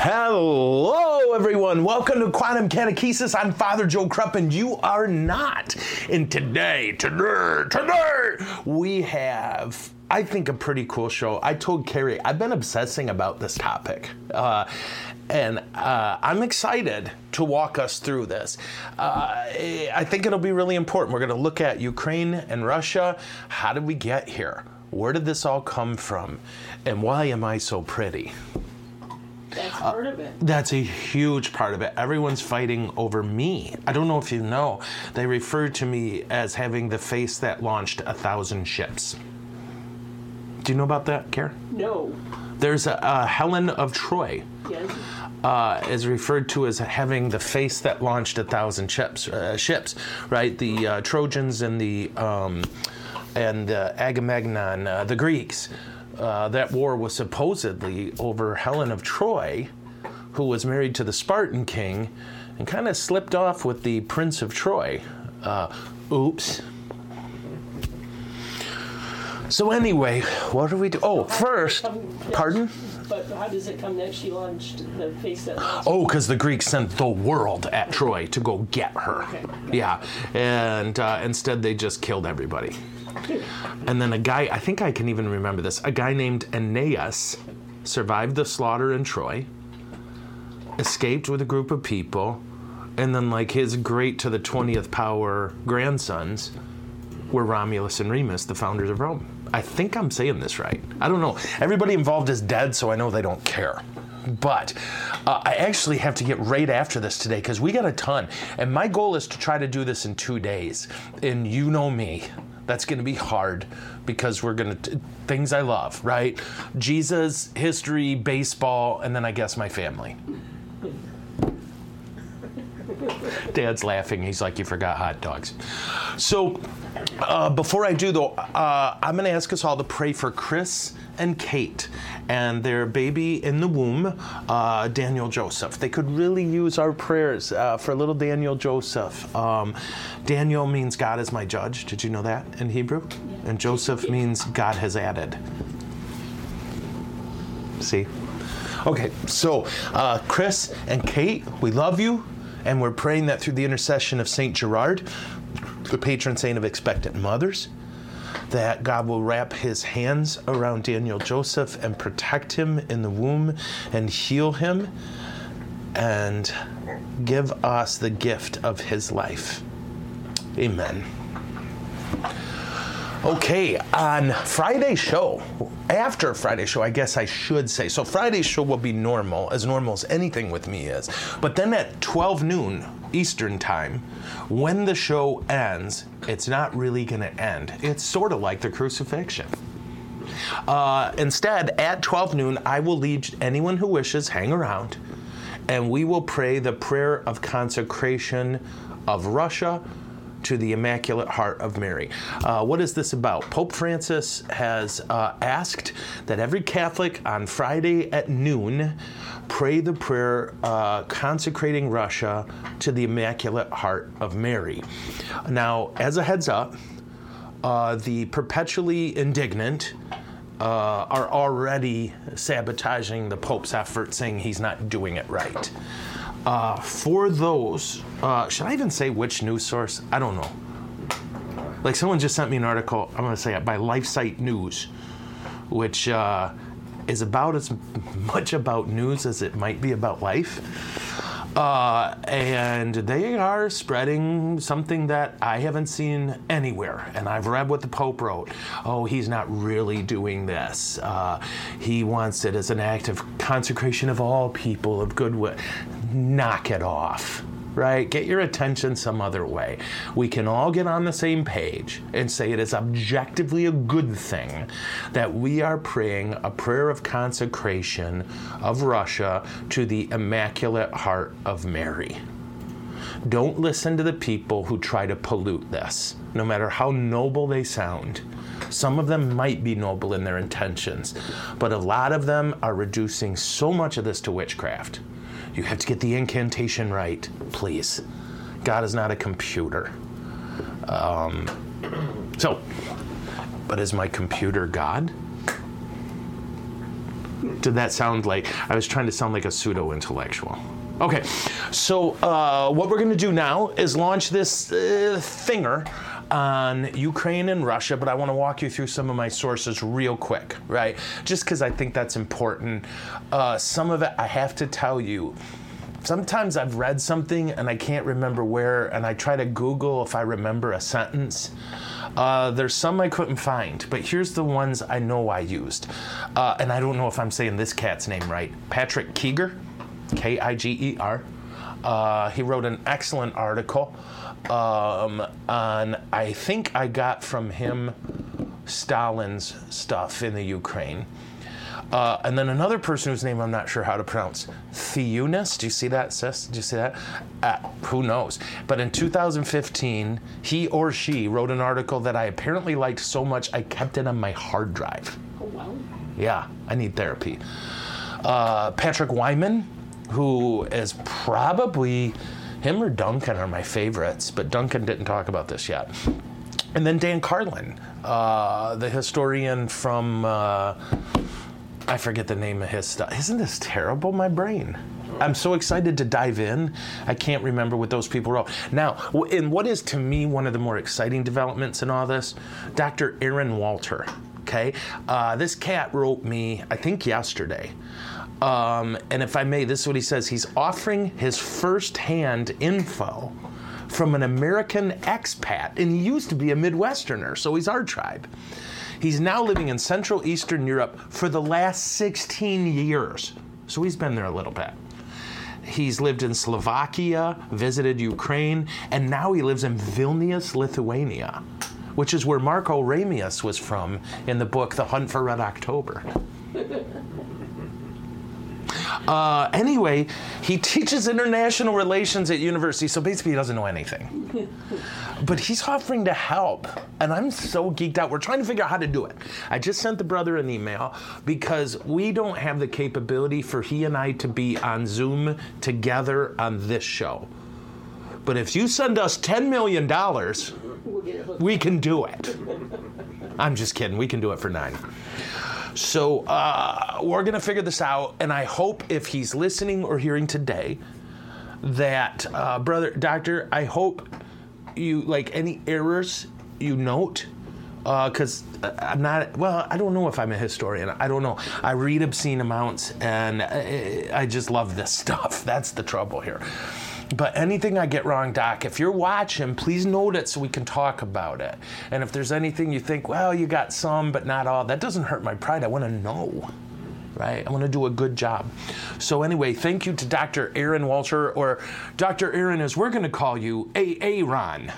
Hello, everyone. Welcome to Quantum Catechesis. I'm Father Joe Krupp, and you are not. And today, today, today, we have, I think, a pretty cool show. I told Carrie, I've been obsessing about this topic. Uh, and uh, I'm excited to walk us through this. Uh, I think it'll be really important. We're going to look at Ukraine and Russia. How did we get here? Where did this all come from? And why am I so pretty? That's part of it. That's a huge part of it. Everyone's fighting over me. I don't know if you know, they refer to me as having the face that launched a thousand ships. Do you know about that, Karen? No. There's a, a Helen of Troy. Yes. Uh, is referred to as having the face that launched a thousand ships. Uh, ships, right? The uh, Trojans and the um, and uh, Agamemnon, uh, the Greeks. Uh, that war was supposedly over Helen of Troy, who was married to the Spartan king, and kind of slipped off with the Prince of Troy. Uh, oops. So anyway, what do we do? Oh, first, pardon. But how does it come that she launched the face that? Oh, because the Greeks sent the world at Troy to go get her. Okay. Yeah, and uh, instead they just killed everybody. And then a guy, I think I can even remember this, a guy named Aeneas survived the slaughter in Troy, escaped with a group of people, and then, like his great to the 20th power grandsons were Romulus and Remus, the founders of Rome. I think I'm saying this right. I don't know. Everybody involved is dead, so I know they don't care. But uh, I actually have to get right after this today because we got a ton. And my goal is to try to do this in two days. And you know me, that's going to be hard because we're going to, things I love, right? Jesus, history, baseball, and then I guess my family. Dad's laughing. He's like, You forgot hot dogs. So, uh, before I do, though, uh, I'm going to ask us all to pray for Chris and Kate and their baby in the womb, uh, Daniel Joseph. They could really use our prayers uh, for little Daniel Joseph. Um, Daniel means God is my judge. Did you know that in Hebrew? And Joseph means God has added. See? Okay, so uh, Chris and Kate, we love you, and we're praying that through the intercession of Saint Gerard, the patron saint of expectant mothers, that God will wrap his hands around Daniel Joseph and protect him in the womb and heal him and give us the gift of his life. Amen. Okay, on Friday's show, after Friday's show, I guess I should say. So Friday's show will be normal, as normal as anything with me is. But then at 12 noon Eastern time, when the show ends, it's not really going to end. It's sort of like the crucifixion. Uh, instead, at 12 noon, I will lead anyone who wishes hang around, and we will pray the prayer of consecration of Russia to the Immaculate Heart of Mary. Uh, what is this about? Pope Francis has uh, asked that every Catholic on Friday at noon pray the prayer uh, consecrating Russia to the Immaculate Heart of Mary. Now, as a heads up, uh, the perpetually indignant uh, are already sabotaging the Pope's effort, saying he's not doing it right. Uh, for those, uh, should I even say which news source? I don't know. Like someone just sent me an article, I'm going to say it by LifeSite News, which uh, is about as much about news as it might be about life. Uh, and they are spreading something that I haven't seen anywhere. And I've read what the Pope wrote. Oh, he's not really doing this. Uh, he wants it as an act of consecration of all people, of goodwill. Knock it off right? Get your attention some other way. We can all get on the same page and say it is objectively a good thing that we are praying a prayer of consecration of Russia to the Immaculate Heart of Mary. Don't listen to the people who try to pollute this, no matter how noble they sound. Some of them might be noble in their intentions, but a lot of them are reducing so much of this to witchcraft. You have to get the incantation right, please. God is not a computer. Um, so, but is my computer God? Did that sound like I was trying to sound like a pseudo intellectual? Okay, so uh, what we're going to do now is launch this uh, thinger on Ukraine and Russia, but I want to walk you through some of my sources real quick, right? Just because I think that's important. Uh, some of it I have to tell you. Sometimes I've read something and I can't remember where, and I try to Google if I remember a sentence. Uh, there's some I couldn't find, but here's the ones I know I used. Uh, and I don't know if I'm saying this cat's name right. Patrick Kiger, K I G E R. Uh, he wrote an excellent article um, on, I think I got from him Stalin's stuff in the Ukraine. Uh, and then another person whose name I'm not sure how to pronounce, Theunis. Do you see that, sis? Do you see that? Uh, who knows? But in 2015, he or she wrote an article that I apparently liked so much I kept it on my hard drive. Oh, wow. Yeah, I need therapy. Uh, Patrick Wyman, who is probably him or Duncan are my favorites, but Duncan didn't talk about this yet. And then Dan Carlin, uh, the historian from, uh, I forget the name of his stuff. Isn't this terrible, my brain? I'm so excited to dive in. I can't remember what those people wrote. Now, in what is to me one of the more exciting developments in all this, Dr. Aaron Walter. Okay, uh, this cat wrote me, I think yesterday. Um, and if I may, this is what he says. He's offering his first-hand info from an American expat, and he used to be a Midwesterner, so he's our tribe. He's now living in Central Eastern Europe for the last 16 years, so he's been there a little bit. He's lived in Slovakia, visited Ukraine, and now he lives in Vilnius, Lithuania, which is where Marco Aurelius was from in the book The Hunt for Red October. Uh, anyway, he teaches international relations at university, so basically he doesn't know anything. but he's offering to help, and I'm so geeked out. We're trying to figure out how to do it. I just sent the brother an email because we don't have the capability for he and I to be on Zoom together on this show. But if you send us $10 million, We'll get it hooked. we can do it. I'm just kidding. We can do it for nine. So uh, we're gonna figure this out, and I hope if he's listening or hearing today, that uh, brother doctor, I hope you like any errors you note. Because uh, I'm not, well, I don't know if I'm a historian. I don't know. I read obscene amounts and I, I just love this stuff. That's the trouble here. But anything I get wrong, Doc, if you're watching, please note it so we can talk about it. And if there's anything you think, well, you got some, but not all, that doesn't hurt my pride. I want to know. Right? I want to do a good job. So, anyway, thank you to Dr. Aaron Walter, or Dr. Aaron, as we're going to call you, Aaron.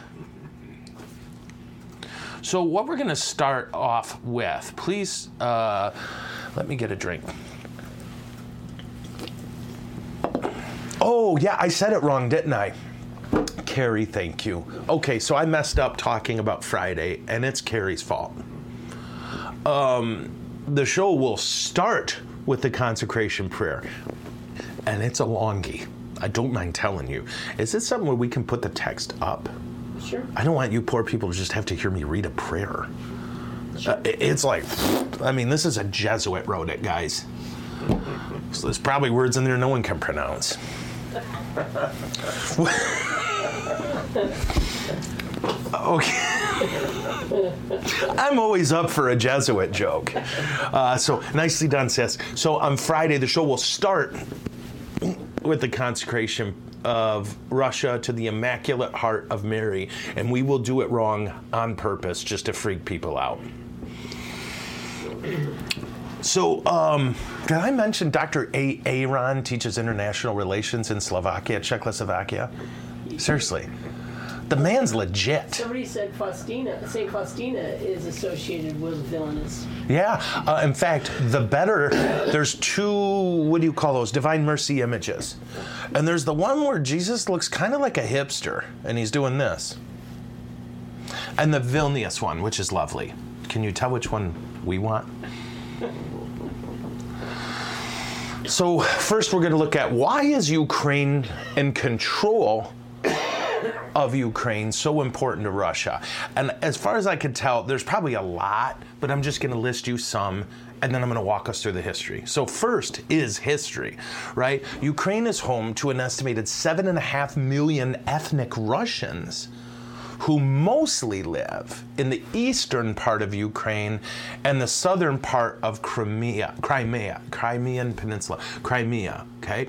So, what we're going to start off with, please uh, let me get a drink. Oh, yeah, I said it wrong, didn't I? Carrie, thank you. Okay, so I messed up talking about Friday, and it's Carrie's fault. Um, the show will start with the consecration prayer, and it's a longie. I don't mind telling you. Is this something where we can put the text up? Sure. I don't want you poor people to just have to hear me read a prayer. Uh, it's like, I mean, this is a Jesuit wrote it, guys. So there's probably words in there no one can pronounce. okay. I'm always up for a Jesuit joke. Uh, so nicely done, sis. So on Friday, the show will start with the consecration of Russia to the Immaculate Heart of Mary, and we will do it wrong on purpose just to freak people out. So, um, did I mention Dr. A. Aaron teaches international relations in Slovakia, Czechoslovakia? Seriously, the man's legit. Somebody said Faustina, St. Faustina is associated with Vilnius. Yeah. Uh, in fact, the better, there's two, what do you call those? Divine Mercy images. And there's the one where Jesus looks kind of like a hipster and he's doing this. And the Vilnius one, which is lovely. Can you tell which one we want? So, first, we're going to look at why is Ukraine in control of Ukraine so important to Russia? And as far as I can tell, there's probably a lot, but I'm just going to list you some. and then I'm going to walk us through the history. So, first is history, right? Ukraine is home to an estimated seven and a half million ethnic Russians who mostly live in the eastern part of Ukraine and the southern part of Crimea, Crimea, Crimean Peninsula, Crimea, okay?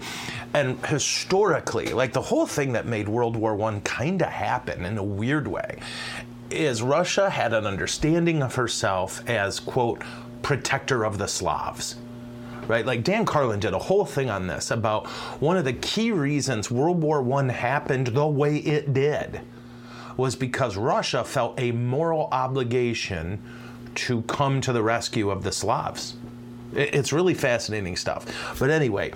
And historically, like the whole thing that made World War I kind of happen in a weird way is Russia had an understanding of herself as, quote, protector of the Slavs right? Like Dan Carlin did a whole thing on this about one of the key reasons World War I happened the way it did was because Russia felt a moral obligation to come to the rescue of the Slavs. It's really fascinating stuff. But anyway,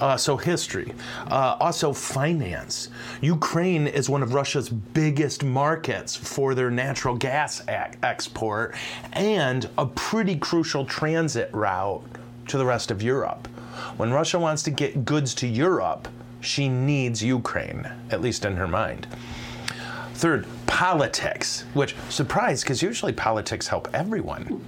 uh, so history. Uh, also, finance. Ukraine is one of Russia's biggest markets for their natural gas export and a pretty crucial transit route to the rest of Europe. When Russia wants to get goods to Europe, she needs Ukraine, at least in her mind. Third, politics, which surprise because usually politics help everyone.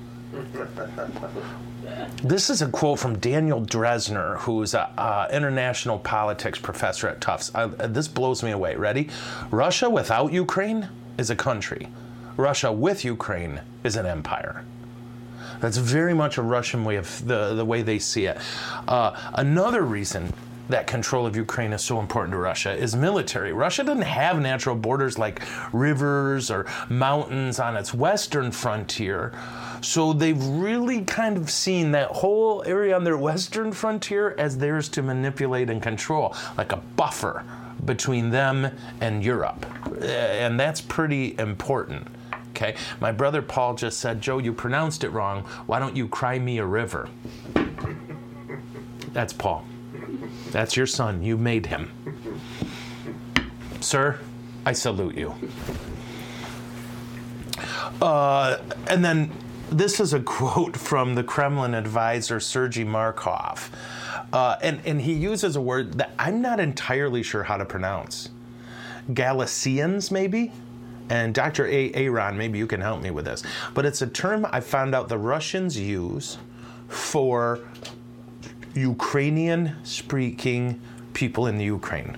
This is a quote from Daniel Drezner, who's an international politics professor at Tufts. I, this blows me away. Ready? Russia without Ukraine is a country. Russia with Ukraine is an empire. That's very much a Russian way of the, the way they see it. Uh, another reason that control of Ukraine is so important to Russia is military. Russia doesn't have natural borders like rivers or mountains on its western frontier. So they've really kind of seen that whole area on their western frontier as theirs to manipulate and control, like a buffer between them and Europe. And that's pretty important. Okay, my brother Paul just said, Joe, you pronounced it wrong. Why don't you cry me a river? That's Paul. That's your son. You made him. Sir, I salute you. Uh, and then this is a quote from the Kremlin advisor Sergei Markov. Uh, and, and he uses a word that I'm not entirely sure how to pronounce. Galicians, maybe? And Dr. A. Aaron, maybe you can help me with this. But it's a term I found out the Russians use for Ukrainian speaking people in the Ukraine.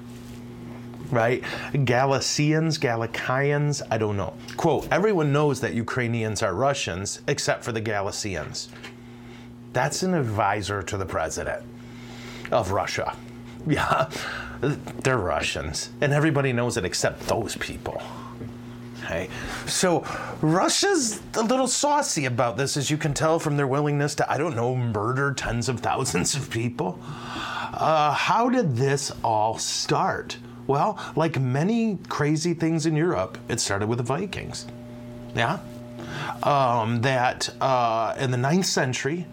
Right? Galicians, Galicians, I don't know. Quote, everyone knows that Ukrainians are Russians except for the Galicians. That's an advisor to the president of Russia. Yeah, they're Russians. And everybody knows it except those people. Okay. So Russia's a little saucy about this, as you can tell from their willingness to, I don't know, murder tens of thousands of people. Uh, how did this all start? Well, like many crazy things in Europe, it started with the Vikings. Yeah? Um, that uh, in the ninth century,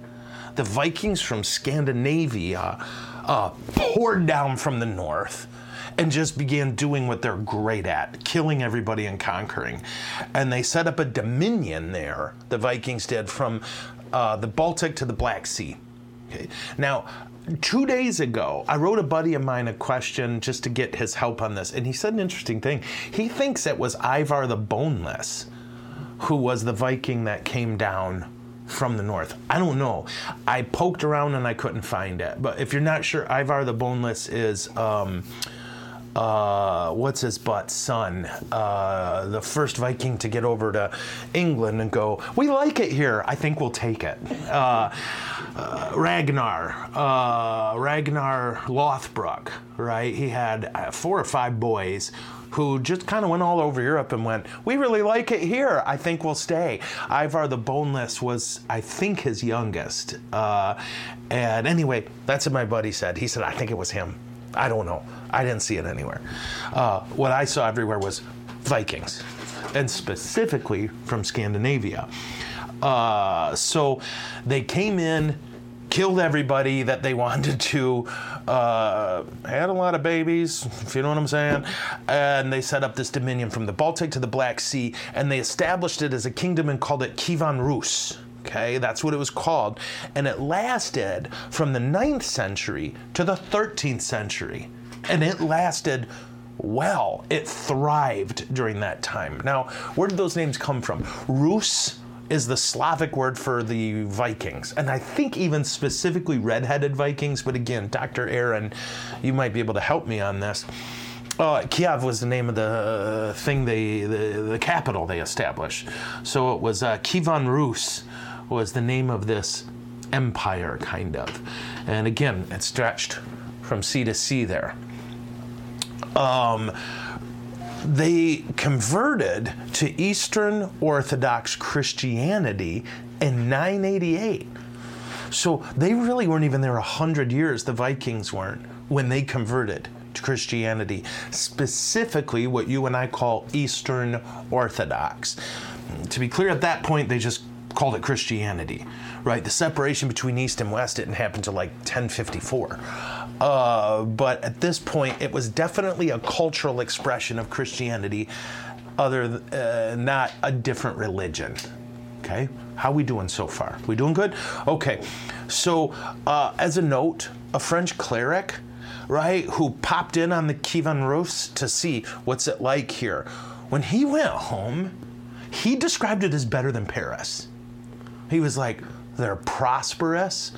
the Vikings from Scandinavia uh, poured down from the north and just began doing what they're great at killing everybody and conquering. And they set up a dominion there, the Vikings did, from uh, the Baltic to the Black Sea. Okay. Now, two days ago, I wrote a buddy of mine a question just to get his help on this, and he said an interesting thing. He thinks it was Ivar the Boneless who was the Viking that came down from the north. I don't know. I poked around and I couldn't find it. But if you're not sure, Ivar the Boneless is. Um, uh, what's his butt son, uh, the first Viking to get over to England and go, we like it here. I think we'll take it. Uh, uh Ragnar, uh, Ragnar Lothbrok, right? He had uh, four or five boys who just kind of went all over Europe and went, We really like it here. I think we'll stay. Ivar the Boneless was, I think, his youngest. Uh, and anyway, that's what my buddy said. He said, I think it was him. I don't know. I didn't see it anywhere. Uh, what I saw everywhere was Vikings, and specifically from Scandinavia. Uh, so they came in, killed everybody that they wanted to, uh, had a lot of babies, if you know what I'm saying, and they set up this dominion from the Baltic to the Black Sea, and they established it as a kingdom and called it Kievan Rus. Okay, that's what it was called. And it lasted from the 9th century to the 13th century. And it lasted well. It thrived during that time. Now, where did those names come from? Rus is the Slavic word for the Vikings. And I think even specifically red-headed Vikings, but again, Dr. Aaron, you might be able to help me on this. Uh, Kiev was the name of the thing they, the, the capital they established. So it was uh, Kievan Rus was the name of this empire, kind of. And again, it stretched from sea to sea there. Um, they converted to Eastern Orthodox Christianity in 988. So they really weren't even there 100 years, the Vikings weren't, when they converted to Christianity, specifically what you and I call Eastern Orthodox. To be clear, at that point, they just called it Christianity, right? The separation between East and West didn't happen until like 1054. Uh, but at this point, it was definitely a cultural expression of Christianity, other uh, not a different religion. Okay, how we doing so far? We doing good? Okay, so uh, as a note, a French cleric, right, who popped in on the Kievan Rus to see what's it like here. When he went home, he described it as better than Paris. He was like, they're prosperous,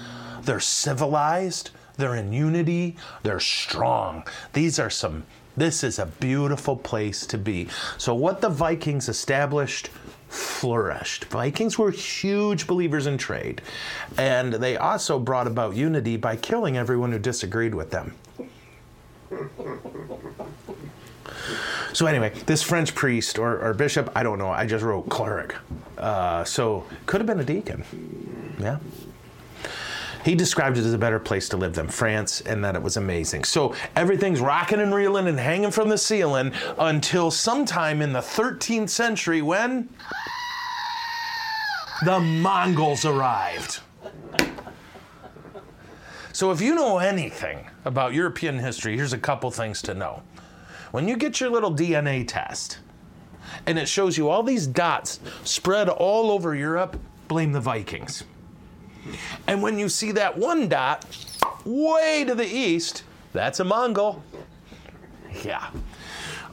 they're civilized, they're in unity, they're strong. These are some, this is a beautiful place to be. So, what the Vikings established flourished. Vikings were huge believers in trade, and they also brought about unity by killing everyone who disagreed with them. So anyway, this French priest or, or, bishop, I don't know. I just wrote cleric. Uh, so could have been a deacon. Yeah. He described it as a better place to live than France and that it was amazing. So everything's rocking and reeling and hanging from the ceiling until sometime in the 13th century when the Mongols arrived. So if you know anything about European history, here's a couple things to know. When you get your little DNA test and it shows you all these dots spread all over Europe, blame the Vikings. And when you see that one dot way to the east, that's a Mongol. Yeah.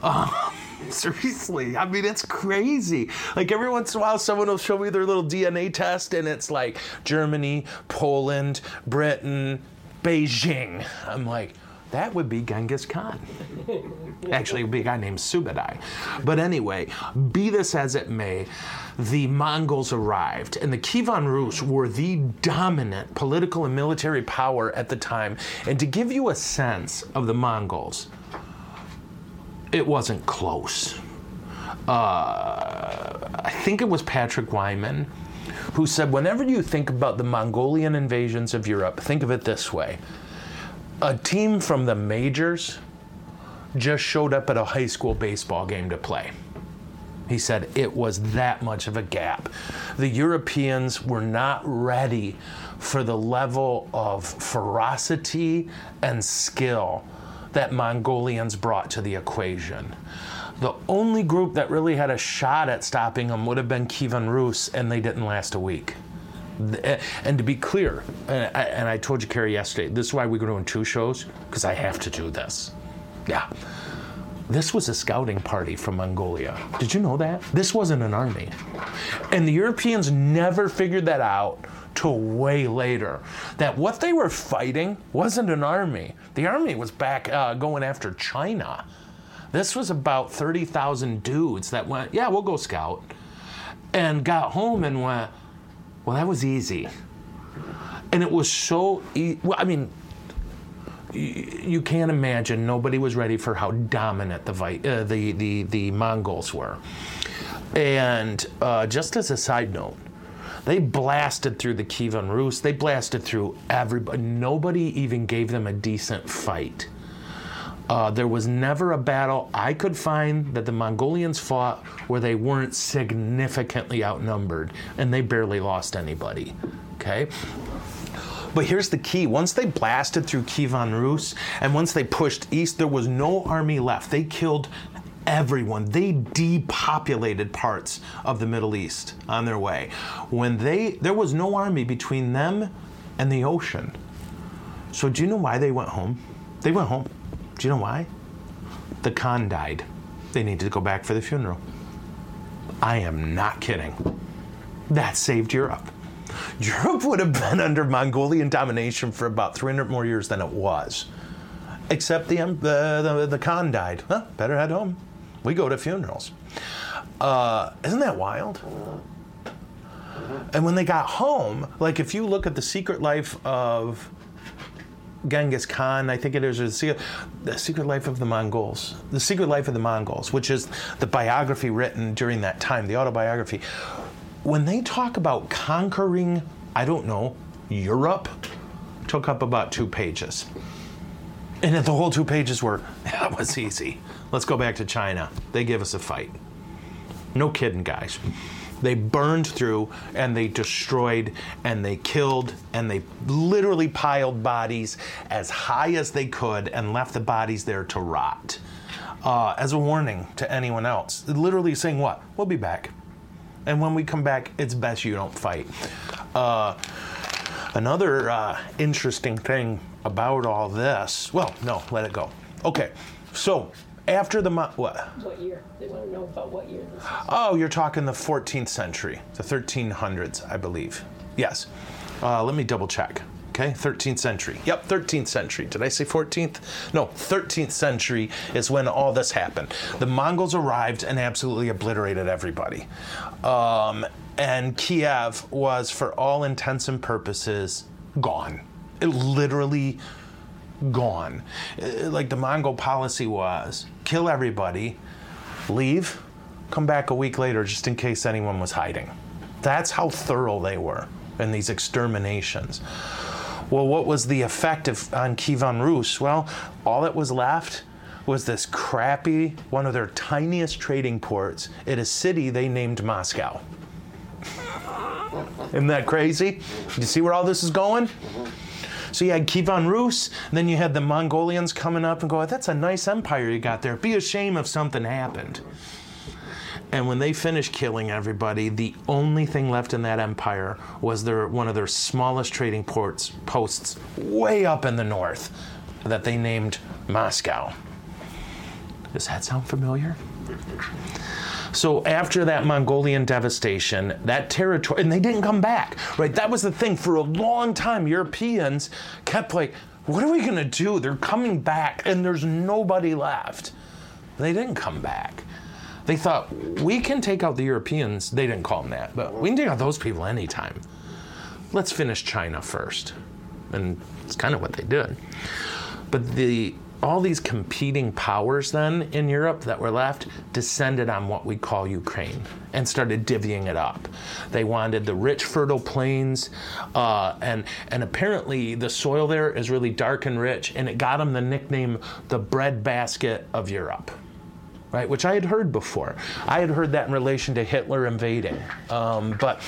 Um, seriously, I mean, it's crazy. Like every once in a while, someone will show me their little DNA test, and it's like Germany, Poland, Britain, Beijing. I'm like, that would be Genghis Khan. Actually, it would be a guy named Subadai. But anyway, be this as it may, the Mongols arrived, and the Kievan Rus were the dominant political and military power at the time. And to give you a sense of the Mongols, it wasn't close. Uh, I think it was Patrick Wyman who said, whenever you think about the Mongolian invasions of Europe, think of it this way a team from the majors just showed up at a high school baseball game to play. He said it was that much of a gap. The Europeans were not ready for the level of ferocity and skill that Mongolians brought to the equation. The only group that really had a shot at stopping them would have been Kievan Rus, and they didn't last a week. And to be clear, and I, and I told you, Carrie, yesterday, this is why we're doing two shows, because I have to do this. Yeah. This was a scouting party from Mongolia. Did you know that? This wasn't an army. And the Europeans never figured that out till way later. That what they were fighting wasn't an army. The army was back uh, going after China. This was about 30,000 dudes that went, yeah, we'll go scout. And got home and went, well, that was easy. And it was so, e- well, I mean, you can't imagine nobody was ready for how dominant the uh, the, the the Mongols were. And uh, just as a side note, they blasted through the Kievan Rus. They blasted through everybody. Nobody even gave them a decent fight. Uh, there was never a battle I could find that the Mongolians fought where they weren't significantly outnumbered, and they barely lost anybody. Okay? But here's the key. Once they blasted through Kievan Rus and once they pushed east, there was no army left. They killed everyone. They depopulated parts of the Middle East on their way. When they there was no army between them and the ocean. So do you know why they went home? They went home. Do you know why? The Khan died. They needed to go back for the funeral. I am not kidding. That saved Europe. Europe would have been under Mongolian domination for about 300 more years than it was. Except the, the, the, the Khan died. Huh, better head home. We go to funerals. Uh, isn't that wild? And when they got home, like if you look at the secret life of Genghis Khan, I think it is, or the secret, the secret life of the Mongols, the secret life of the Mongols, which is the biography written during that time, the autobiography. When they talk about conquering, I don't know, Europe, took up about two pages. And the whole two pages were, that was easy. Let's go back to China. They give us a fight. No kidding, guys. They burned through and they destroyed and they killed and they literally piled bodies as high as they could and left the bodies there to rot. Uh, as a warning to anyone else, literally saying, What? We'll be back. And when we come back, it's best you don't fight. Uh, another uh, interesting thing about all this, well, no, let it go. Okay, so after the what? What year? They want to know about what year this is. Oh, you're talking the 14th century, the 1300s, I believe. Yes. Uh, let me double check. Okay, 13th century. Yep, 13th century. Did I say 14th? No, 13th century is when all this happened. The Mongols arrived and absolutely obliterated everybody. Um, and Kiev was, for all intents and purposes, gone. It literally gone. Uh, Like the Mongol policy was kill everybody, leave, come back a week later just in case anyone was hiding. That's how thorough they were in these exterminations. Well, what was the effect of, on Kievan Rus? Well, all that was left was this crappy, one of their tiniest trading ports in a city they named Moscow. Isn't that crazy? You see where all this is going? So you had Kievan Rus, then you had the Mongolians coming up and go, that's a nice empire you got there. Be a shame if something happened. And when they finished killing everybody, the only thing left in that empire was their one of their smallest trading ports posts way up in the north that they named Moscow. Does that sound familiar? So after that Mongolian devastation, that territory, and they didn't come back, right? That was the thing. For a long time, Europeans kept like, what are we going to do? They're coming back, and there's nobody left. They didn't come back. They thought, we can take out the Europeans. They didn't call them that, but we can take out those people anytime. Let's finish China first. And it's kind of what they did. But the all these competing powers then in Europe that were left descended on what we call Ukraine and started divvying it up. They wanted the rich, fertile plains, uh, and and apparently the soil there is really dark and rich, and it got them the nickname the breadbasket of Europe. Right, which I had heard before. I had heard that in relation to Hitler invading. Um, but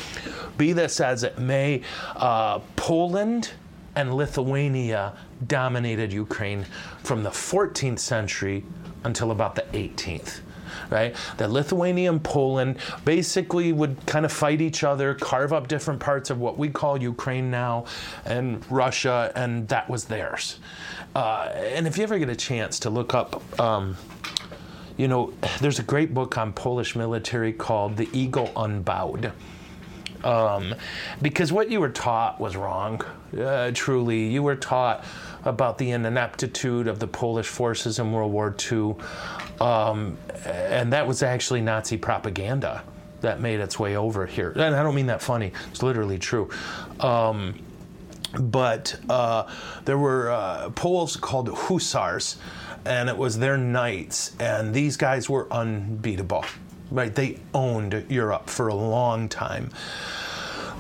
be this as it may, uh, Poland and Lithuania dominated Ukraine from the 14th century until about the 18th. Right? The Lithuania and Poland basically would kind of fight each other, carve up different parts of what we call Ukraine now, and Russia, and that was theirs. Uh, and if you ever get a chance to look up, um, you know, there's a great book on Polish military called The Eagle Unbowed um, because what you were taught was wrong. Uh, truly, you were taught about the ineptitude of the Polish forces in World War II, um, and that was actually Nazi propaganda that made its way over here. And I don't mean that funny; it's literally true. Um, but uh, there were uh, Poles called hussars, and it was their knights, and these guys were unbeatable. Right, they owned Europe for a long time.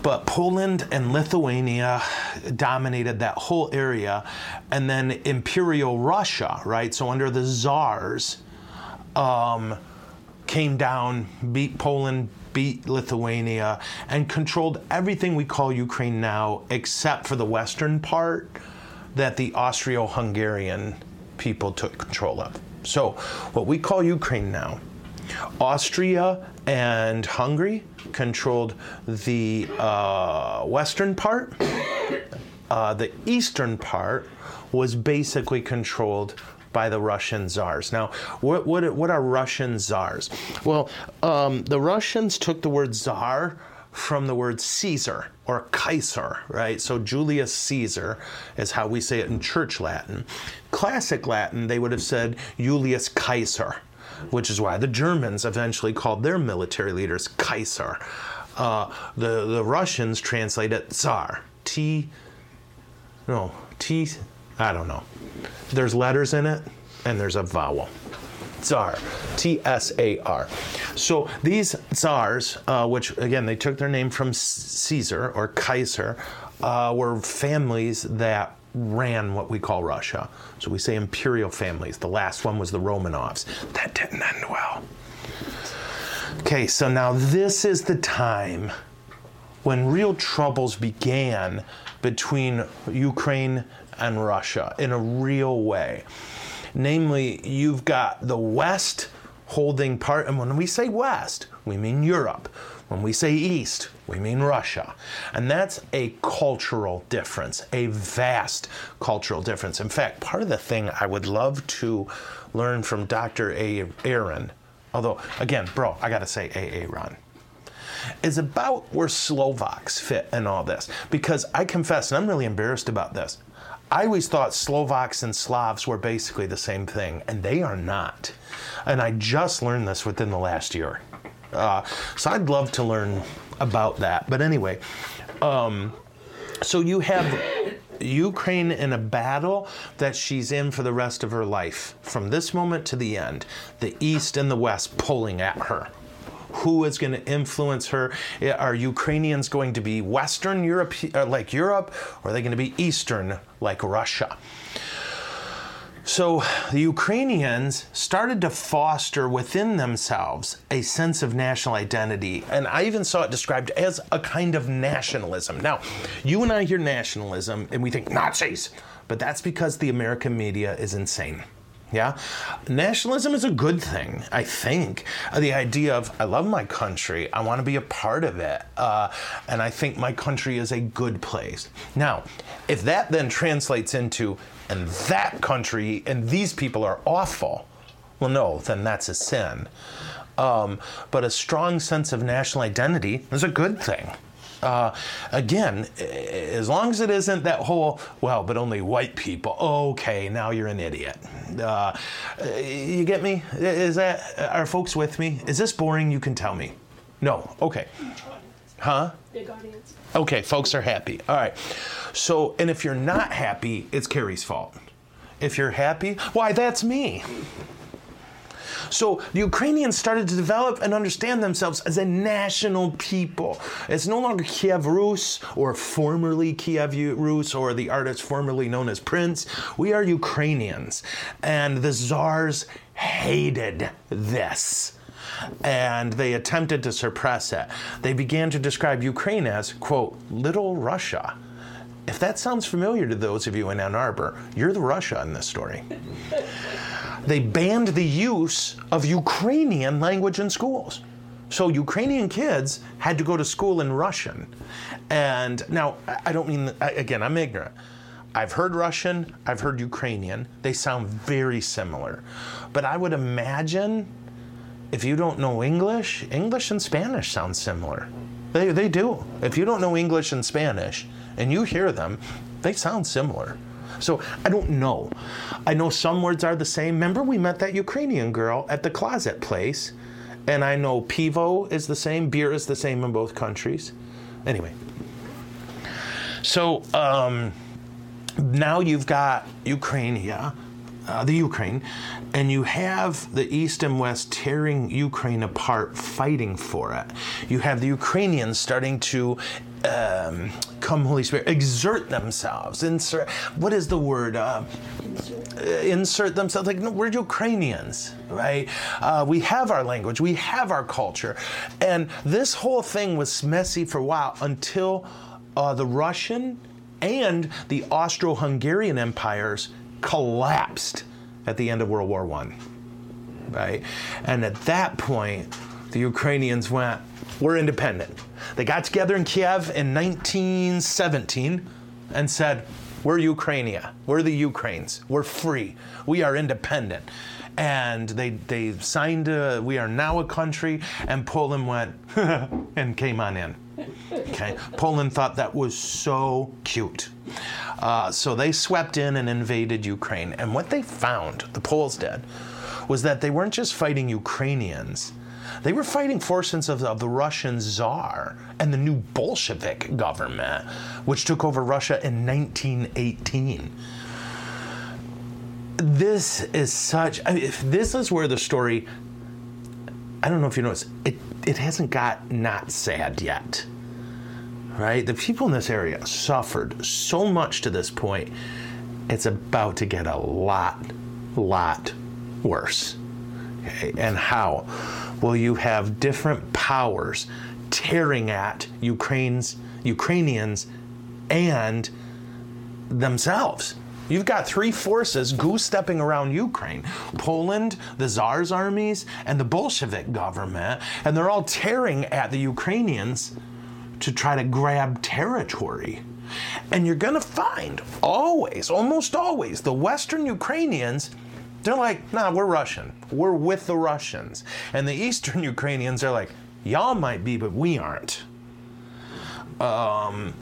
But Poland and Lithuania dominated that whole area, and then Imperial Russia, right? So under the czars, um, came down, beat Poland, beat Lithuania, and controlled everything we call Ukraine now, except for the western part that the Austro Hungarian people took control of. So, what we call Ukraine now, Austria and Hungary controlled the uh, western part. Uh, the eastern part was basically controlled by the Russian czars. Now, what, what, what are Russian czars? Well, um, the Russians took the word czar from the word Caesar or Kaiser, right? So Julius Caesar is how we say it in church Latin. Classic Latin, they would have said Julius Kaiser, which is why the Germans eventually called their military leaders Kaiser. Uh, the, the Russians translate it Tsar. T, no, T, I don't know. There's letters in it and there's a vowel. Tsar, T S A R. So these tsars, uh, which again they took their name from Caesar or Kaiser, uh, were families that ran what we call Russia. So we say imperial families. The last one was the Romanovs. That didn't end well. Okay, so now this is the time when real troubles began between Ukraine and Russia in a real way. Namely, you've got the West holding part, and when we say West, we mean Europe. When we say East, we mean Russia. And that's a cultural difference, a vast cultural difference. In fact, part of the thing I would love to learn from Dr. A. Aaron, although, again, bro, I gotta say A. Aaron, is about where Slovaks fit in all this. Because I confess, and I'm really embarrassed about this, I always thought Slovaks and Slavs were basically the same thing, and they are not. And I just learned this within the last year. Uh, so I'd love to learn about that. But anyway, um, so you have Ukraine in a battle that she's in for the rest of her life, from this moment to the end. The East and the West pulling at her who is going to influence her? Are Ukrainians going to be Western Europe, uh, like Europe, or are they going to be Eastern, like Russia? So the Ukrainians started to foster within themselves a sense of national identity. And I even saw it described as a kind of nationalism. Now, you and I hear nationalism and we think Nazis, but that's because the American media is insane. Yeah, nationalism is a good thing, I think. Uh, the idea of I love my country, I want to be a part of it, uh, and I think my country is a good place. Now, if that then translates into and that country and these people are awful, well, no, then that's a sin. Um, but a strong sense of national identity is a good thing. Uh, again, as long as it isn't that whole, well, but only white people, okay, now you're an idiot. Uh, you get me? Is that, are folks with me? Is this boring? You can tell me. No, okay. Huh? Big audience. Okay, folks are happy. All right. So, and if you're not happy, it's Carrie's fault. If you're happy, why, that's me. So the Ukrainians started to develop and understand themselves as a national people. It's no longer Kiev Rus or formerly Kiev Rus or the artist formerly known as Prince. We are Ukrainians. And the czars hated this and they attempted to suppress it. They began to describe Ukraine as, quote, little Russia. If that sounds familiar to those of you in Ann Arbor, you're the Russia in this story they banned the use of Ukrainian language in schools. So Ukrainian kids had to go to school in Russian. And now, I don't mean, again, I'm ignorant. I've heard Russian, I've heard Ukrainian. They sound very similar. But I would imagine if you don't know English, English and Spanish sound similar. They, they do. If you don't know English and Spanish and you hear them, they sound similar. So I don't know. I know some words are the same. Remember, we met that Ukrainian girl at the closet place, and I know pivo is the same, beer is the same in both countries. Anyway, so um, now you've got Ukrainia, uh, the Ukraine, and you have the East and West tearing Ukraine apart, fighting for it. You have the Ukrainians starting to um, come, Holy Spirit, exert themselves. Insert, what is the word? Uh, insert. insert. themselves. Like, no, we're Ukrainians, right? Uh, we have our language, we have our culture. And this whole thing was messy for a while until uh, the Russian and the Austro Hungarian empires collapsed at the end of World War I. Right? And at that point, the Ukrainians went, We're independent. They got together in Kiev in 1917 and said, We're Ukrainia. We're the Ukraines. We're free. We are independent. And they, they signed, a, We are now a country, and Poland went and came on in. Okay, Poland thought that was so cute. Uh, so they swept in and invaded Ukraine. And what they found, the Poles did, was that they weren't just fighting Ukrainians, they were fighting forces of, of the Russian Tsar and the new Bolshevik government, which took over Russia in 1918 this is such. I mean, if this is where the story. I don't know if you notice it. It hasn't got not sad yet, right? The people in this area suffered so much to this point. It's about to get a lot, lot worse. Okay, and how? Well, you have different powers tearing at Ukraine's Ukrainians and themselves. You've got three forces goose stepping around Ukraine Poland, the Tsar's armies, and the Bolshevik government, and they're all tearing at the Ukrainians to try to grab territory. And you're going to find always, almost always, the Western Ukrainians. They're like, nah, we're Russian. We're with the Russians. And the Eastern Ukrainians are like, y'all might be, but we aren't. Um,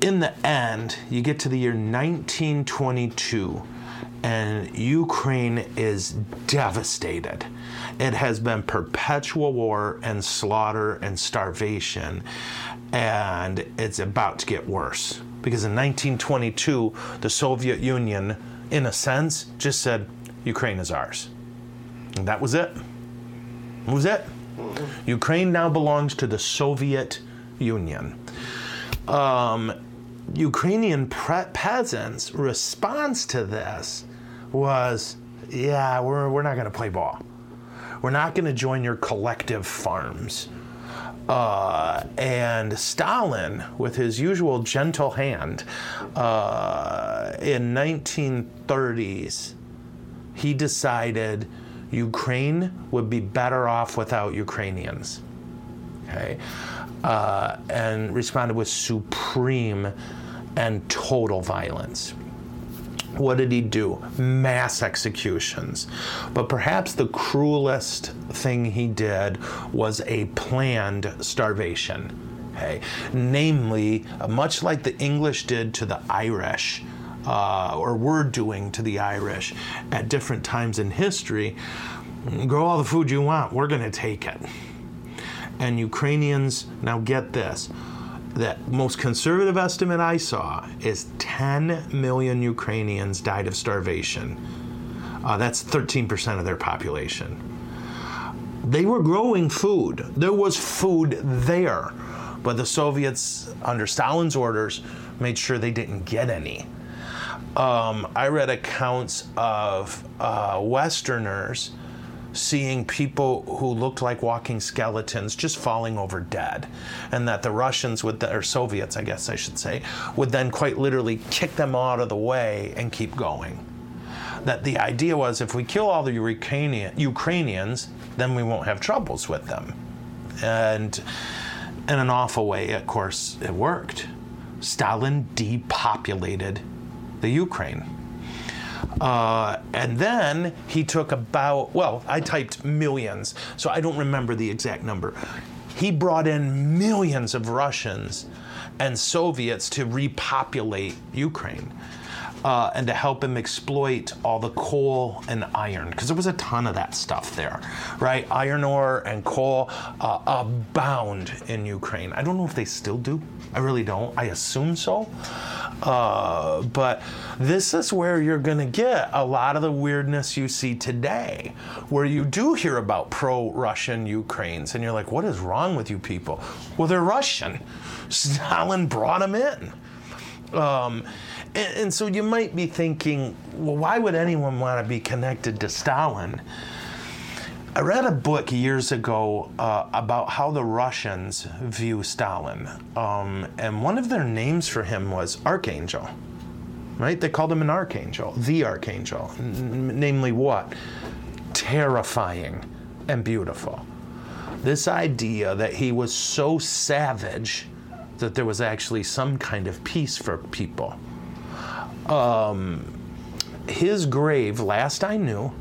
in the end, you get to the year 1922, and Ukraine is devastated. It has been perpetual war and slaughter and starvation, and it's about to get worse. Because in 1922, the Soviet Union, in a sense, just said, Ukraine is ours. And that was it. That was it. Ukraine now belongs to the Soviet Union. Um, Ukrainian pre- peasants' response to this was, "Yeah, we're we're not going to play ball. We're not going to join your collective farms." Uh, and Stalin, with his usual gentle hand, uh, in 1930s, he decided Ukraine would be better off without Ukrainians. Okay, uh, and responded with supreme and total violence. What did he do? Mass executions. But perhaps the cruelest thing he did was a planned starvation. Okay? Namely, much like the English did to the Irish, uh, or were doing to the Irish at different times in history, grow all the food you want, we're going to take it. And Ukrainians, now get this, the most conservative estimate I saw is 10 million Ukrainians died of starvation. Uh, that's 13% of their population. They were growing food, there was food there, but the Soviets, under Stalin's orders, made sure they didn't get any. Um, I read accounts of uh, Westerners seeing people who looked like walking skeletons just falling over dead. And that the Russians would, or Soviets, I guess I should say, would then quite literally kick them out of the way and keep going. That the idea was if we kill all the Ukrainians, then we won't have troubles with them. And in an awful way, of course, it worked. Stalin depopulated the Ukraine. Uh, and then he took about, well, I typed millions, so I don't remember the exact number. He brought in millions of Russians and Soviets to repopulate Ukraine. Uh, and to help him exploit all the coal and iron, because there was a ton of that stuff there, right? Iron ore and coal uh, abound in Ukraine. I don't know if they still do. I really don't. I assume so. Uh, but this is where you're going to get a lot of the weirdness you see today, where you do hear about pro Russian Ukraines, and you're like, what is wrong with you people? Well, they're Russian. Stalin brought them in. Um, and, and so you might be thinking, well, why would anyone want to be connected to Stalin? I read a book years ago uh, about how the Russians view Stalin, um, and one of their names for him was Archangel. Right? They called him an archangel, the archangel. N- namely, what? Terrifying and beautiful. This idea that he was so savage that there was actually some kind of peace for people. Um, his grave, last I knew,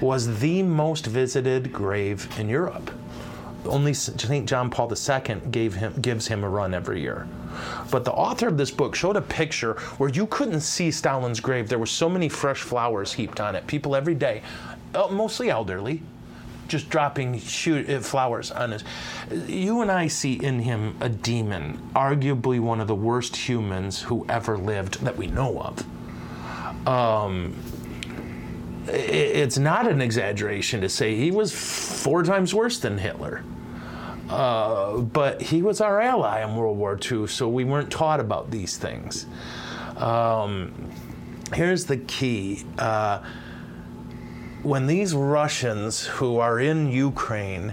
was the most visited grave in Europe. only St. John Paul II gave him, gives him a run every year. But the author of this book showed a picture where you couldn't see Stalin's grave. There were so many fresh flowers heaped on it. People every day, uh, mostly elderly, just dropping uh, flowers on his. You and I see in him a demon, arguably one of the worst humans who ever lived that we know of. Um, it's not an exaggeration to say he was four times worse than Hitler. Uh, but he was our ally in World War II, so we weren't taught about these things. Um, here's the key. Uh, when these Russians who are in Ukraine,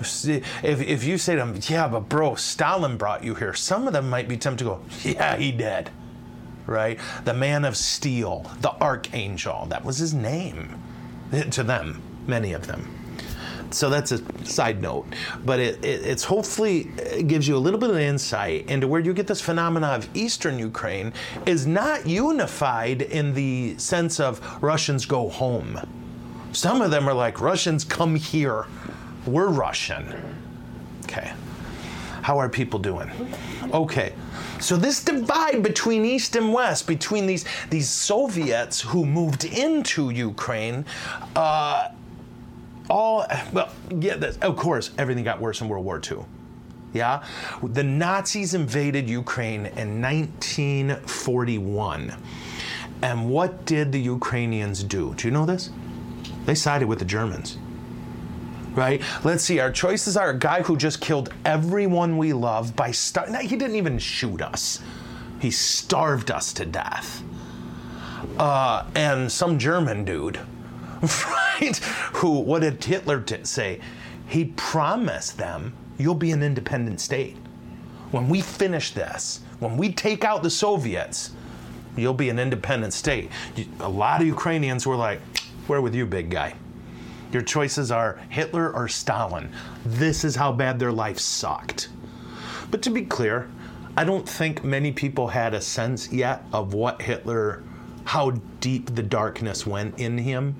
if, if you say to them, yeah, but bro, Stalin brought you here, some of them might be tempted to go, yeah, he did. Right? The man of steel, the archangel, that was his name eh, to them, many of them. So that's a side note, but it, it, it's hopefully it gives you a little bit of insight into where you get this phenomena of Eastern Ukraine is not unified in the sense of Russians go home. Some of them are like Russians come here, we're Russian. Okay, how are people doing? Okay. So this divide between East and West, between these these Soviets who moved into Ukraine, uh, all well, yeah, this, of course, everything got worse in World War II. Yeah, the Nazis invaded Ukraine in 1941, and what did the Ukrainians do? Do you know this? They sided with the Germans. Right? Let's see. Our choices are a guy who just killed everyone we love by starving. He didn't even shoot us. He starved us to death. Uh, and some German dude right? Who, what did Hitler t- say? He promised them, you'll be an independent state. When we finish this, when we take out the Soviets, you'll be an independent state. A lot of Ukrainians were like, we're with you, big guy. Your choices are Hitler or Stalin. This is how bad their life sucked. But to be clear, I don't think many people had a sense yet of what Hitler, how deep the darkness went in him.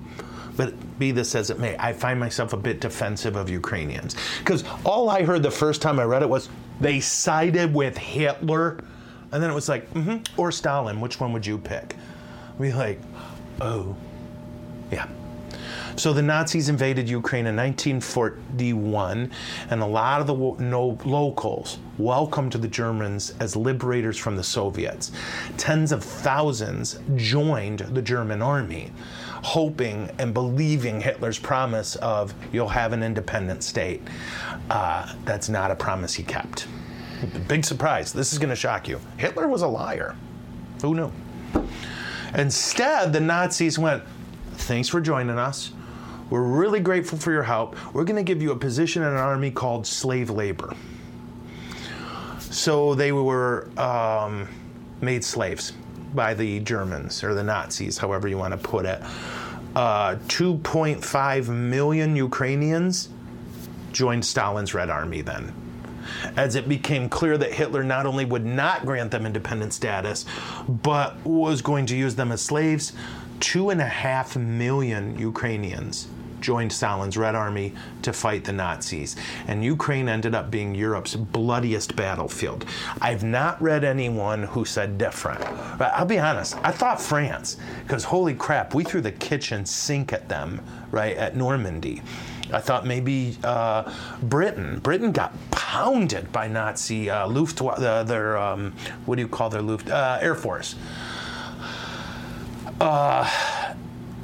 But be this as it may, I find myself a bit defensive of Ukrainians. Because all I heard the first time I read it was they sided with Hitler. And then it was like, mm-hmm, or Stalin, which one would you pick? We like, oh, yeah. So the Nazis invaded Ukraine in 1941, and a lot of the no, locals welcomed the Germans as liberators from the Soviets. Tens of thousands joined the German army hoping and believing Hitler's promise of you'll have an independent state. Uh, that's not a promise he kept. Big surprise. This is going to shock you. Hitler was a liar. Who knew? Instead, the Nazis went, Thanks for joining us. We're really grateful for your help. We're going to give you a position in an army called slave labor. So they were um, made slaves by the Germans or the Nazis, however you want to put it. Uh, 2.5 million Ukrainians joined Stalin's Red Army then. As it became clear that Hitler not only would not grant them independent status, but was going to use them as slaves, two and a half million Ukrainians joined Stalin's Red Army to fight the Nazis. And Ukraine ended up being Europe's bloodiest battlefield. I've not read anyone who said different. But I'll be honest, I thought France, because holy crap, we threw the kitchen sink at them, right, at Normandy. I thought maybe uh, Britain. Britain got pounded by Nazi uh, Luftwaffe, uh, their, um, what do you call their Luft, uh, Air Force. Uh,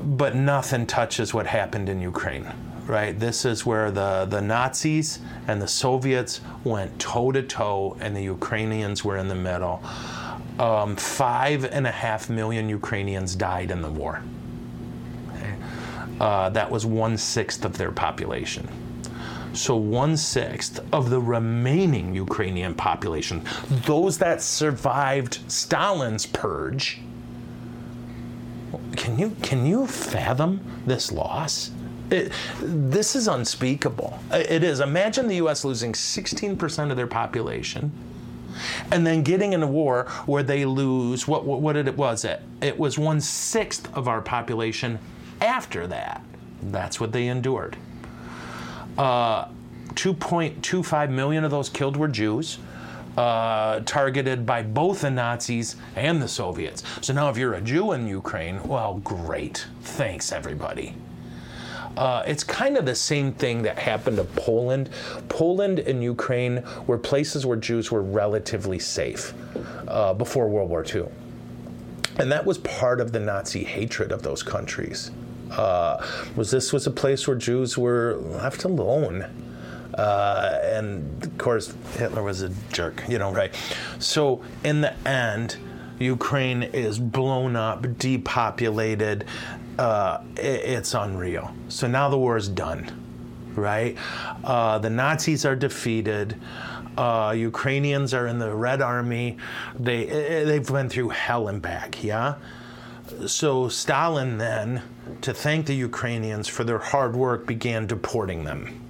but nothing touches what happened in Ukraine. Right, this is where the, the Nazis and the Soviets went toe to toe, and the Ukrainians were in the middle. Um, five and a half million Ukrainians died in the war. Uh, that was one sixth of their population. So, one sixth of the remaining Ukrainian population, those that survived Stalin's purge, can you can you fathom this loss? It, this is unspeakable. It is. Imagine the U.S. losing 16% of their population, and then getting in a war where they lose what what, what did it was it? It was one sixth of our population. After that, that's what they endured. Uh, 2.25 million of those killed were Jews. Uh, targeted by both the Nazis and the Soviets. So now, if you're a Jew in Ukraine, well, great. Thanks, everybody. Uh, it's kind of the same thing that happened to Poland. Poland and Ukraine were places where Jews were relatively safe uh, before World War II. And that was part of the Nazi hatred of those countries. Uh, was this was a place where Jews were left alone. Uh, and of course, Hitler was a jerk, you know, right? So, in the end, Ukraine is blown up, depopulated. Uh, it, it's unreal. So now the war is done, right? Uh, the Nazis are defeated. Uh, Ukrainians are in the Red Army. They they've went through hell and back. Yeah. So Stalin then, to thank the Ukrainians for their hard work, began deporting them.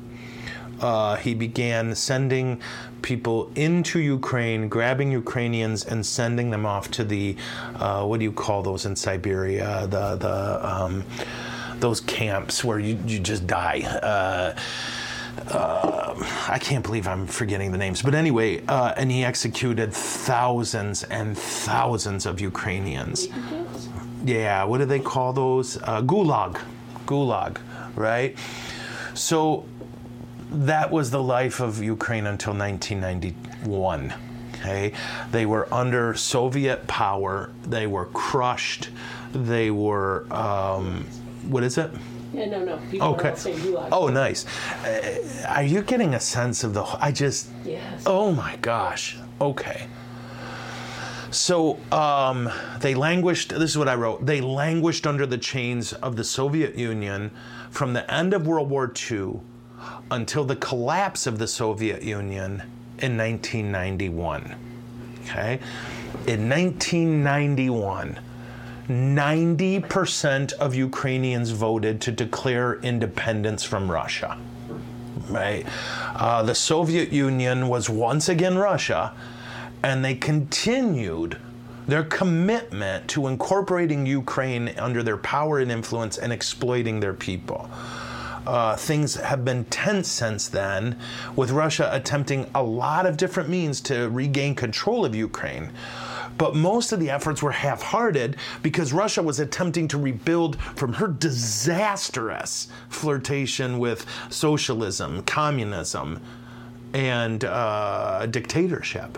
Uh, he began sending people into Ukraine, grabbing Ukrainians and sending them off to the uh, what do you call those in Siberia? The the um, those camps where you, you just die. Uh, uh, I can't believe I'm forgetting the names, but anyway, uh, and he executed thousands and thousands of Ukrainians. Yeah, what do they call those? Uh, gulag, gulag, right? So that was the life of Ukraine until 1991. Okay, they were under Soviet power. They were crushed. They were um, what is it? Yeah, no, no. People Okay. are all saying gulag. Oh, nice. Uh, are you getting a sense of the? I just. Yes. Oh my gosh. Okay. So um, they languished. This is what I wrote. They languished under the chains of the Soviet Union from the end of World War II until the collapse of the Soviet Union in 1991. Okay. In 1991, 90% of Ukrainians voted to declare independence from Russia. Right? Uh, the Soviet Union was once again Russia, and they continued their commitment to incorporating Ukraine under their power and influence and exploiting their people. Uh, things have been tense since then, with Russia attempting a lot of different means to regain control of Ukraine. But most of the efforts were half hearted because Russia was attempting to rebuild from her disastrous flirtation with socialism, communism, and uh, dictatorship.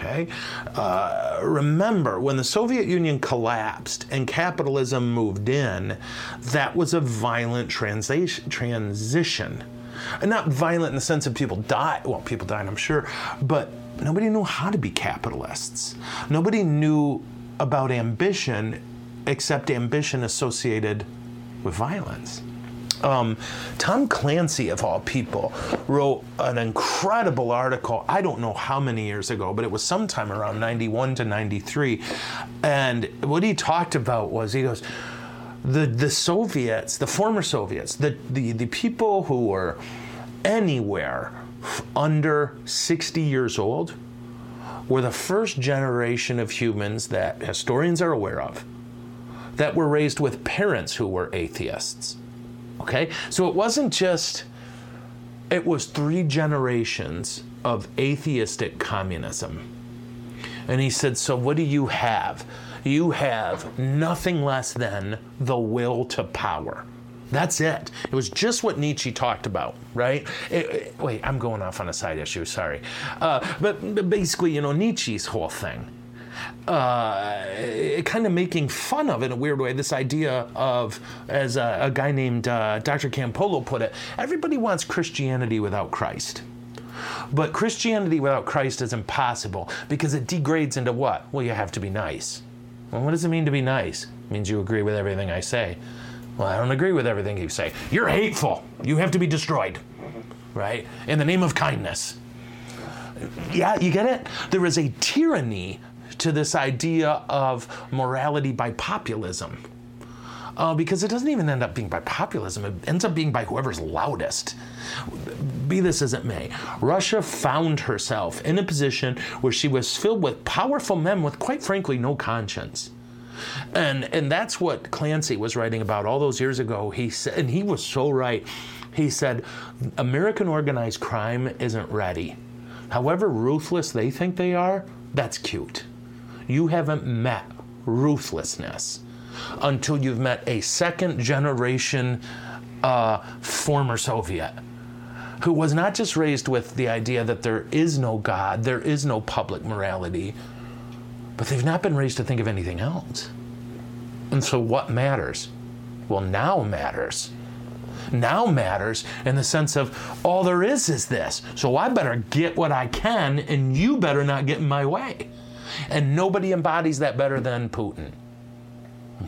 Okay? Uh, remember, when the Soviet Union collapsed and capitalism moved in, that was a violent translation, transition. And not violent in the sense of people died. Well, people died, I'm sure, but nobody knew how to be capitalists. Nobody knew about ambition except ambition associated with violence. Um, Tom Clancy, of all people, wrote an incredible article. I don't know how many years ago, but it was sometime around 91 to 93. And what he talked about was he goes, the, the Soviets, the former Soviets, the, the, the people who were anywhere under 60 years old were the first generation of humans that historians are aware of that were raised with parents who were atheists. Okay? So it wasn't just, it was three generations of atheistic communism. And he said, So what do you have? You have nothing less than the will to power. That's it. It was just what Nietzsche talked about, right? It- it- wait, I'm going off on a side issue, sorry. Uh, but basically, you know, Nietzsche's whole thing uh, kind of making fun of in a weird way this idea of, as a, a guy named uh, Dr. Campolo put it, everybody wants Christianity without Christ. But Christianity without Christ is impossible because it degrades into what? Well, you have to be nice. Well, what does it mean to be nice? It means you agree with everything I say. Well, I don't agree with everything you say. You're hateful. You have to be destroyed, right? In the name of kindness. Yeah, you get it? There is a tyranny to this idea of morality by populism. Uh, because it doesn't even end up being by populism, it ends up being by whoever's loudest. Be this as it may, Russia found herself in a position where she was filled with powerful men with, quite frankly, no conscience. And and that's what Clancy was writing about all those years ago. He said and he was so right. He said American organized crime isn't ready. However ruthless they think they are, that's cute. You haven't met ruthlessness until you've met a second generation uh, former Soviet who was not just raised with the idea that there is no God, there is no public morality, but they've not been raised to think of anything else. And so what matters? Well, now matters. Now matters in the sense of all there is is this. So I better get what I can, and you better not get in my way. And nobody embodies that better than Putin.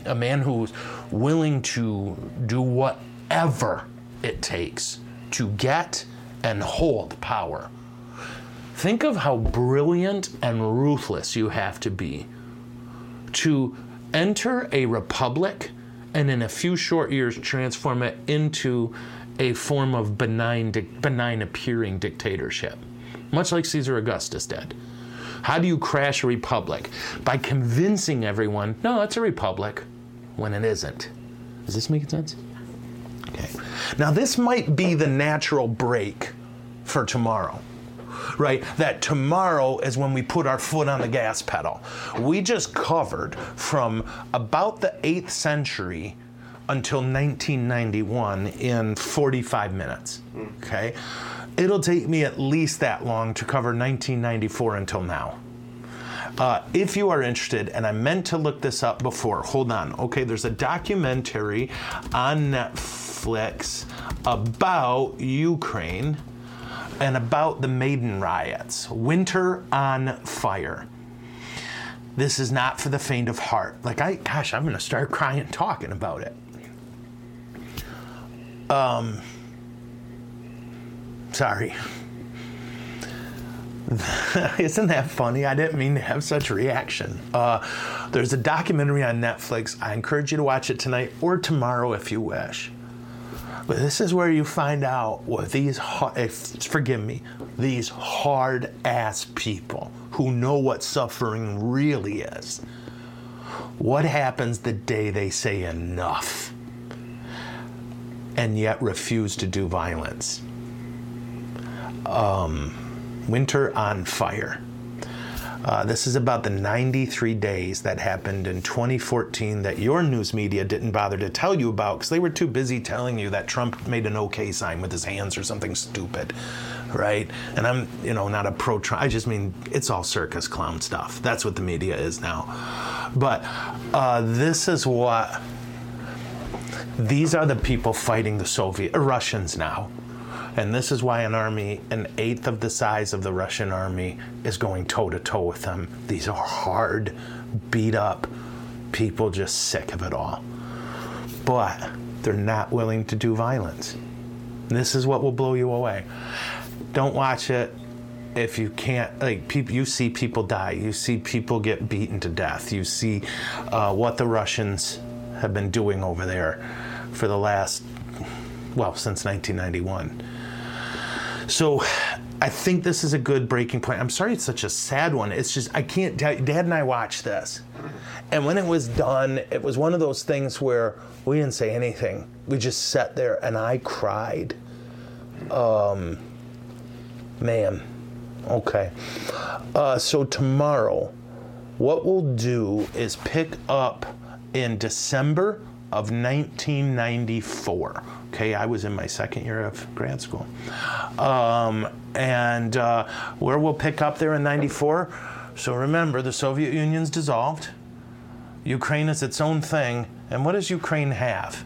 A man who's willing to do whatever it takes to get and hold power. Think of how brilliant and ruthless you have to be to enter a republic and in a few short years transform it into a form of benign, benign appearing dictatorship, much like Caesar Augustus did. How do you crash a republic? By convincing everyone, no, it's a republic, when it isn't. Is this making sense? Okay. Now, this might be the natural break for tomorrow, right? That tomorrow is when we put our foot on the gas pedal. We just covered from about the 8th century until 1991 in 45 minutes, okay? It'll take me at least that long to cover 1994 until now. Uh, if you are interested, and I meant to look this up before, hold on. Okay, there's a documentary on Netflix about Ukraine and about the Maidan riots Winter on Fire. This is not for the faint of heart. Like, I, gosh, I'm going to start crying talking about it. Um, sorry. Isn't that funny? I didn't mean to have such a reaction. Uh, there's a documentary on Netflix. I encourage you to watch it tonight or tomorrow if you wish. But this is where you find out what these, forgive me, these hard ass people who know what suffering really is. What happens the day they say enough and yet refuse to do violence? Um, Winter on Fire. Uh, this is about the 93 days that happened in 2014 that your news media didn't bother to tell you about because they were too busy telling you that Trump made an okay sign with his hands or something stupid, right? And I'm, you know, not a pro Trump. I just mean it's all circus clown stuff. That's what the media is now. But uh, this is what. These are the people fighting the Soviet Russians now. And this is why an army, an eighth of the size of the Russian army, is going toe to toe with them. These are hard, beat up people just sick of it all. But they're not willing to do violence. This is what will blow you away. Don't watch it if you can't like people you see people die you see people get beaten to death you see uh, what the russians have been doing over there for the last well since 1991 so I think this is a good breaking point. I'm sorry it's such a sad one. It's just, I can't, Dad and I watched this. And when it was done, it was one of those things where we didn't say anything. We just sat there and I cried. Um, man, okay. Uh, so tomorrow, what we'll do is pick up in December of 1994. Okay, I was in my second year of grad school. Um, and uh, where we'll pick up there in 94. So remember, the Soviet Union's dissolved. Ukraine is its own thing. And what does Ukraine have?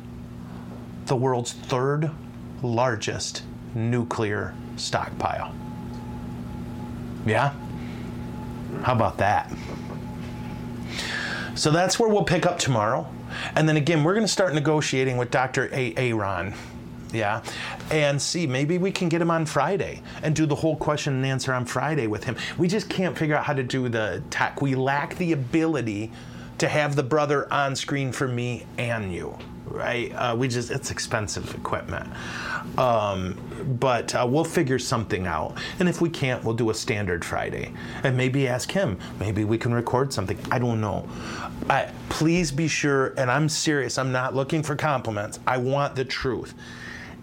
The world's third largest nuclear stockpile. Yeah? How about that? So that's where we'll pick up tomorrow. And then again, we're going to start negotiating with Dr. A. Aaron. Yeah. And see, maybe we can get him on Friday and do the whole question and answer on Friday with him. We just can't figure out how to do the tech. We lack the ability to have the brother on screen for me and you right? Uh, we just it's expensive equipment, um, but uh, we'll figure something out. And if we can't, we'll do a standard Friday, and maybe ask him. Maybe we can record something. I don't know. I, please be sure, and I'm serious. I'm not looking for compliments. I want the truth.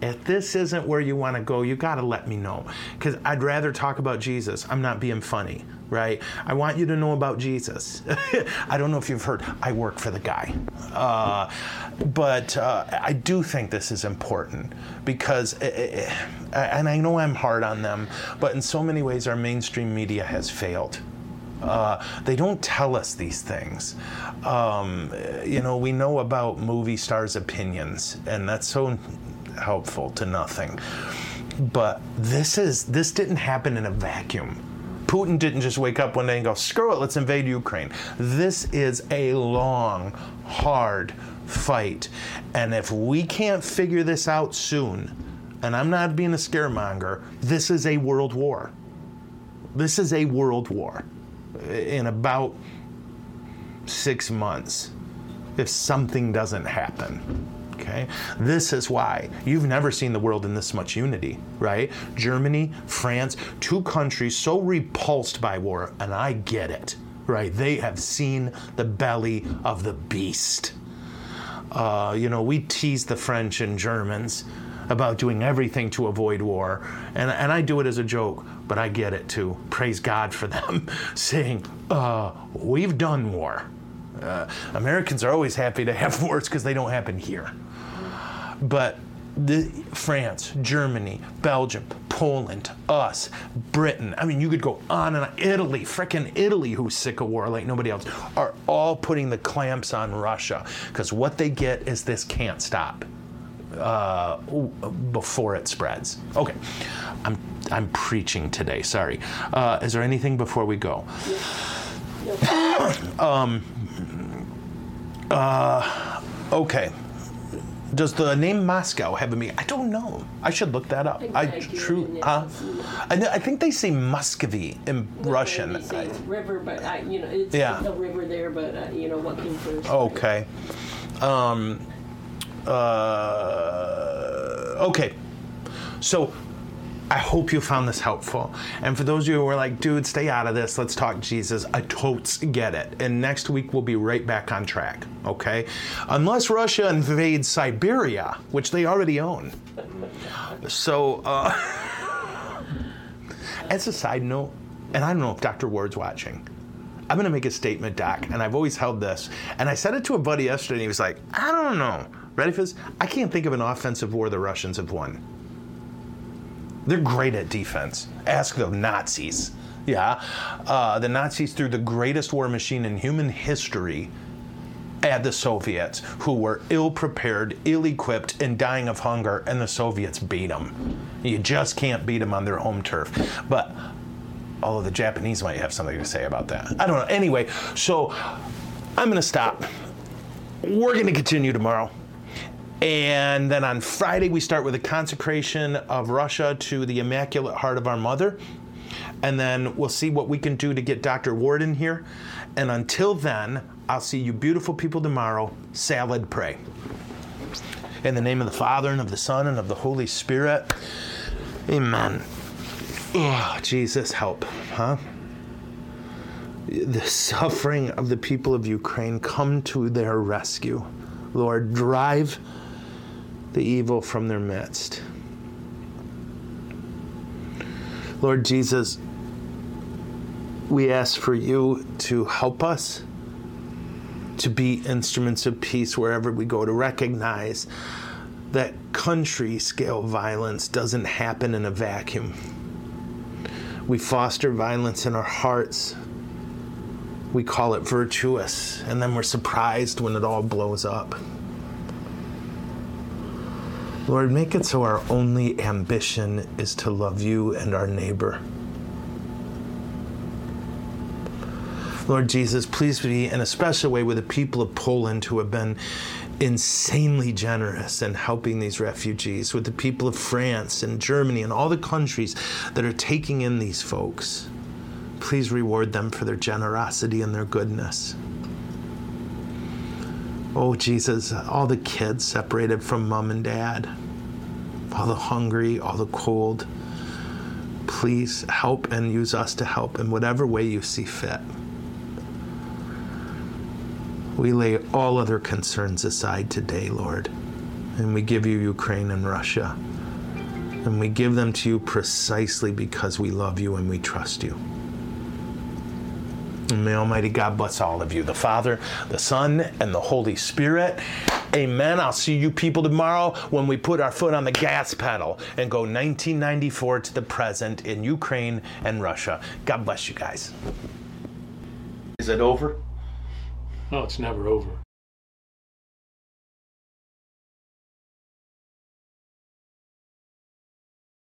If this isn't where you want to go, you got to let me know. Because I'd rather talk about Jesus. I'm not being funny, right? I want you to know about Jesus. I don't know if you've heard, I work for the guy. Uh, but uh, I do think this is important because, it, it, and I know I'm hard on them, but in so many ways, our mainstream media has failed. Uh, they don't tell us these things. Um, you know, we know about movie stars' opinions, and that's so helpful to nothing. But this is this didn't happen in a vacuum. Putin didn't just wake up one day and go, screw it, let's invade Ukraine. This is a long, hard fight. And if we can't figure this out soon, and I'm not being a scaremonger, this is a world war. This is a world war in about six months if something doesn't happen. Okay? This is why you've never seen the world in this much unity, right? Germany, France, two countries so repulsed by war, and I get it, right? They have seen the belly of the beast. Uh, you know, we tease the French and Germans about doing everything to avoid war, and, and I do it as a joke, but I get it too. Praise God for them saying, uh, We've done war. Uh, Americans are always happy to have wars because they don't happen here. But the, France, Germany, Belgium, Poland, us, Britain. I mean, you could go on and on. Italy, frickin' Italy, who's sick of war like nobody else, are all putting the clamps on Russia because what they get is this can't stop uh, before it spreads. Okay, I'm I'm preaching today. Sorry. Uh, is there anything before we go? um. Uh. Okay does the name Moscow have a meaning? I don't know. I should look that up. I, I true. Huh? I, I think they say Muscovy in well, Russian. Say river, but I, you know, it's yeah. a river there, but uh, you know what came first. Okay. Um. Uh. Okay. So I hope you found this helpful. And for those of you who are like, dude, stay out of this, let's talk Jesus, I totes get it. And next week we'll be right back on track, okay? Unless Russia invades Siberia, which they already own. So, uh, as a side note, and I don't know if Dr. Ward's watching. I'm going to make a statement, Doc, and I've always held this. And I said it to a buddy yesterday, and he was like, I don't know. Ready for this? I can't think of an offensive war the Russians have won. They're great at defense. Ask the Nazis. Yeah. Uh, the Nazis threw the greatest war machine in human history at the Soviets, who were ill prepared, ill equipped, and dying of hunger, and the Soviets beat them. You just can't beat them on their home turf. But although the Japanese might have something to say about that. I don't know. Anyway, so I'm going to stop. We're going to continue tomorrow. And then on Friday, we start with a consecration of Russia to the Immaculate Heart of Our Mother. And then we'll see what we can do to get Dr. Ward in here. And until then, I'll see you beautiful people tomorrow. Salad pray. In the name of the Father, and of the Son, and of the Holy Spirit. Amen. Oh, Jesus, help, huh? The suffering of the people of Ukraine come to their rescue. Lord, drive the evil from their midst. Lord Jesus, we ask for you to help us to be instruments of peace wherever we go, to recognize that country scale violence doesn't happen in a vacuum. We foster violence in our hearts. We call it virtuous, and then we're surprised when it all blows up. Lord, make it so our only ambition is to love you and our neighbor. Lord Jesus, please be in a special way with the people of Poland who have been insanely generous in helping these refugees, with the people of France and Germany and all the countries that are taking in these folks. Please reward them for their generosity and their goodness. Oh, Jesus, all the kids separated from mom and dad, all the hungry, all the cold. Please help and use us to help in whatever way you see fit. We lay all other concerns aside today, Lord, and we give you Ukraine and Russia. And we give them to you precisely because we love you and we trust you. And may Almighty God bless all of you, the Father, the Son, and the Holy Spirit. Amen. I'll see you people tomorrow when we put our foot on the gas pedal and go 1994 to the present in Ukraine and Russia. God bless you guys. Is it over? Oh, it's never over.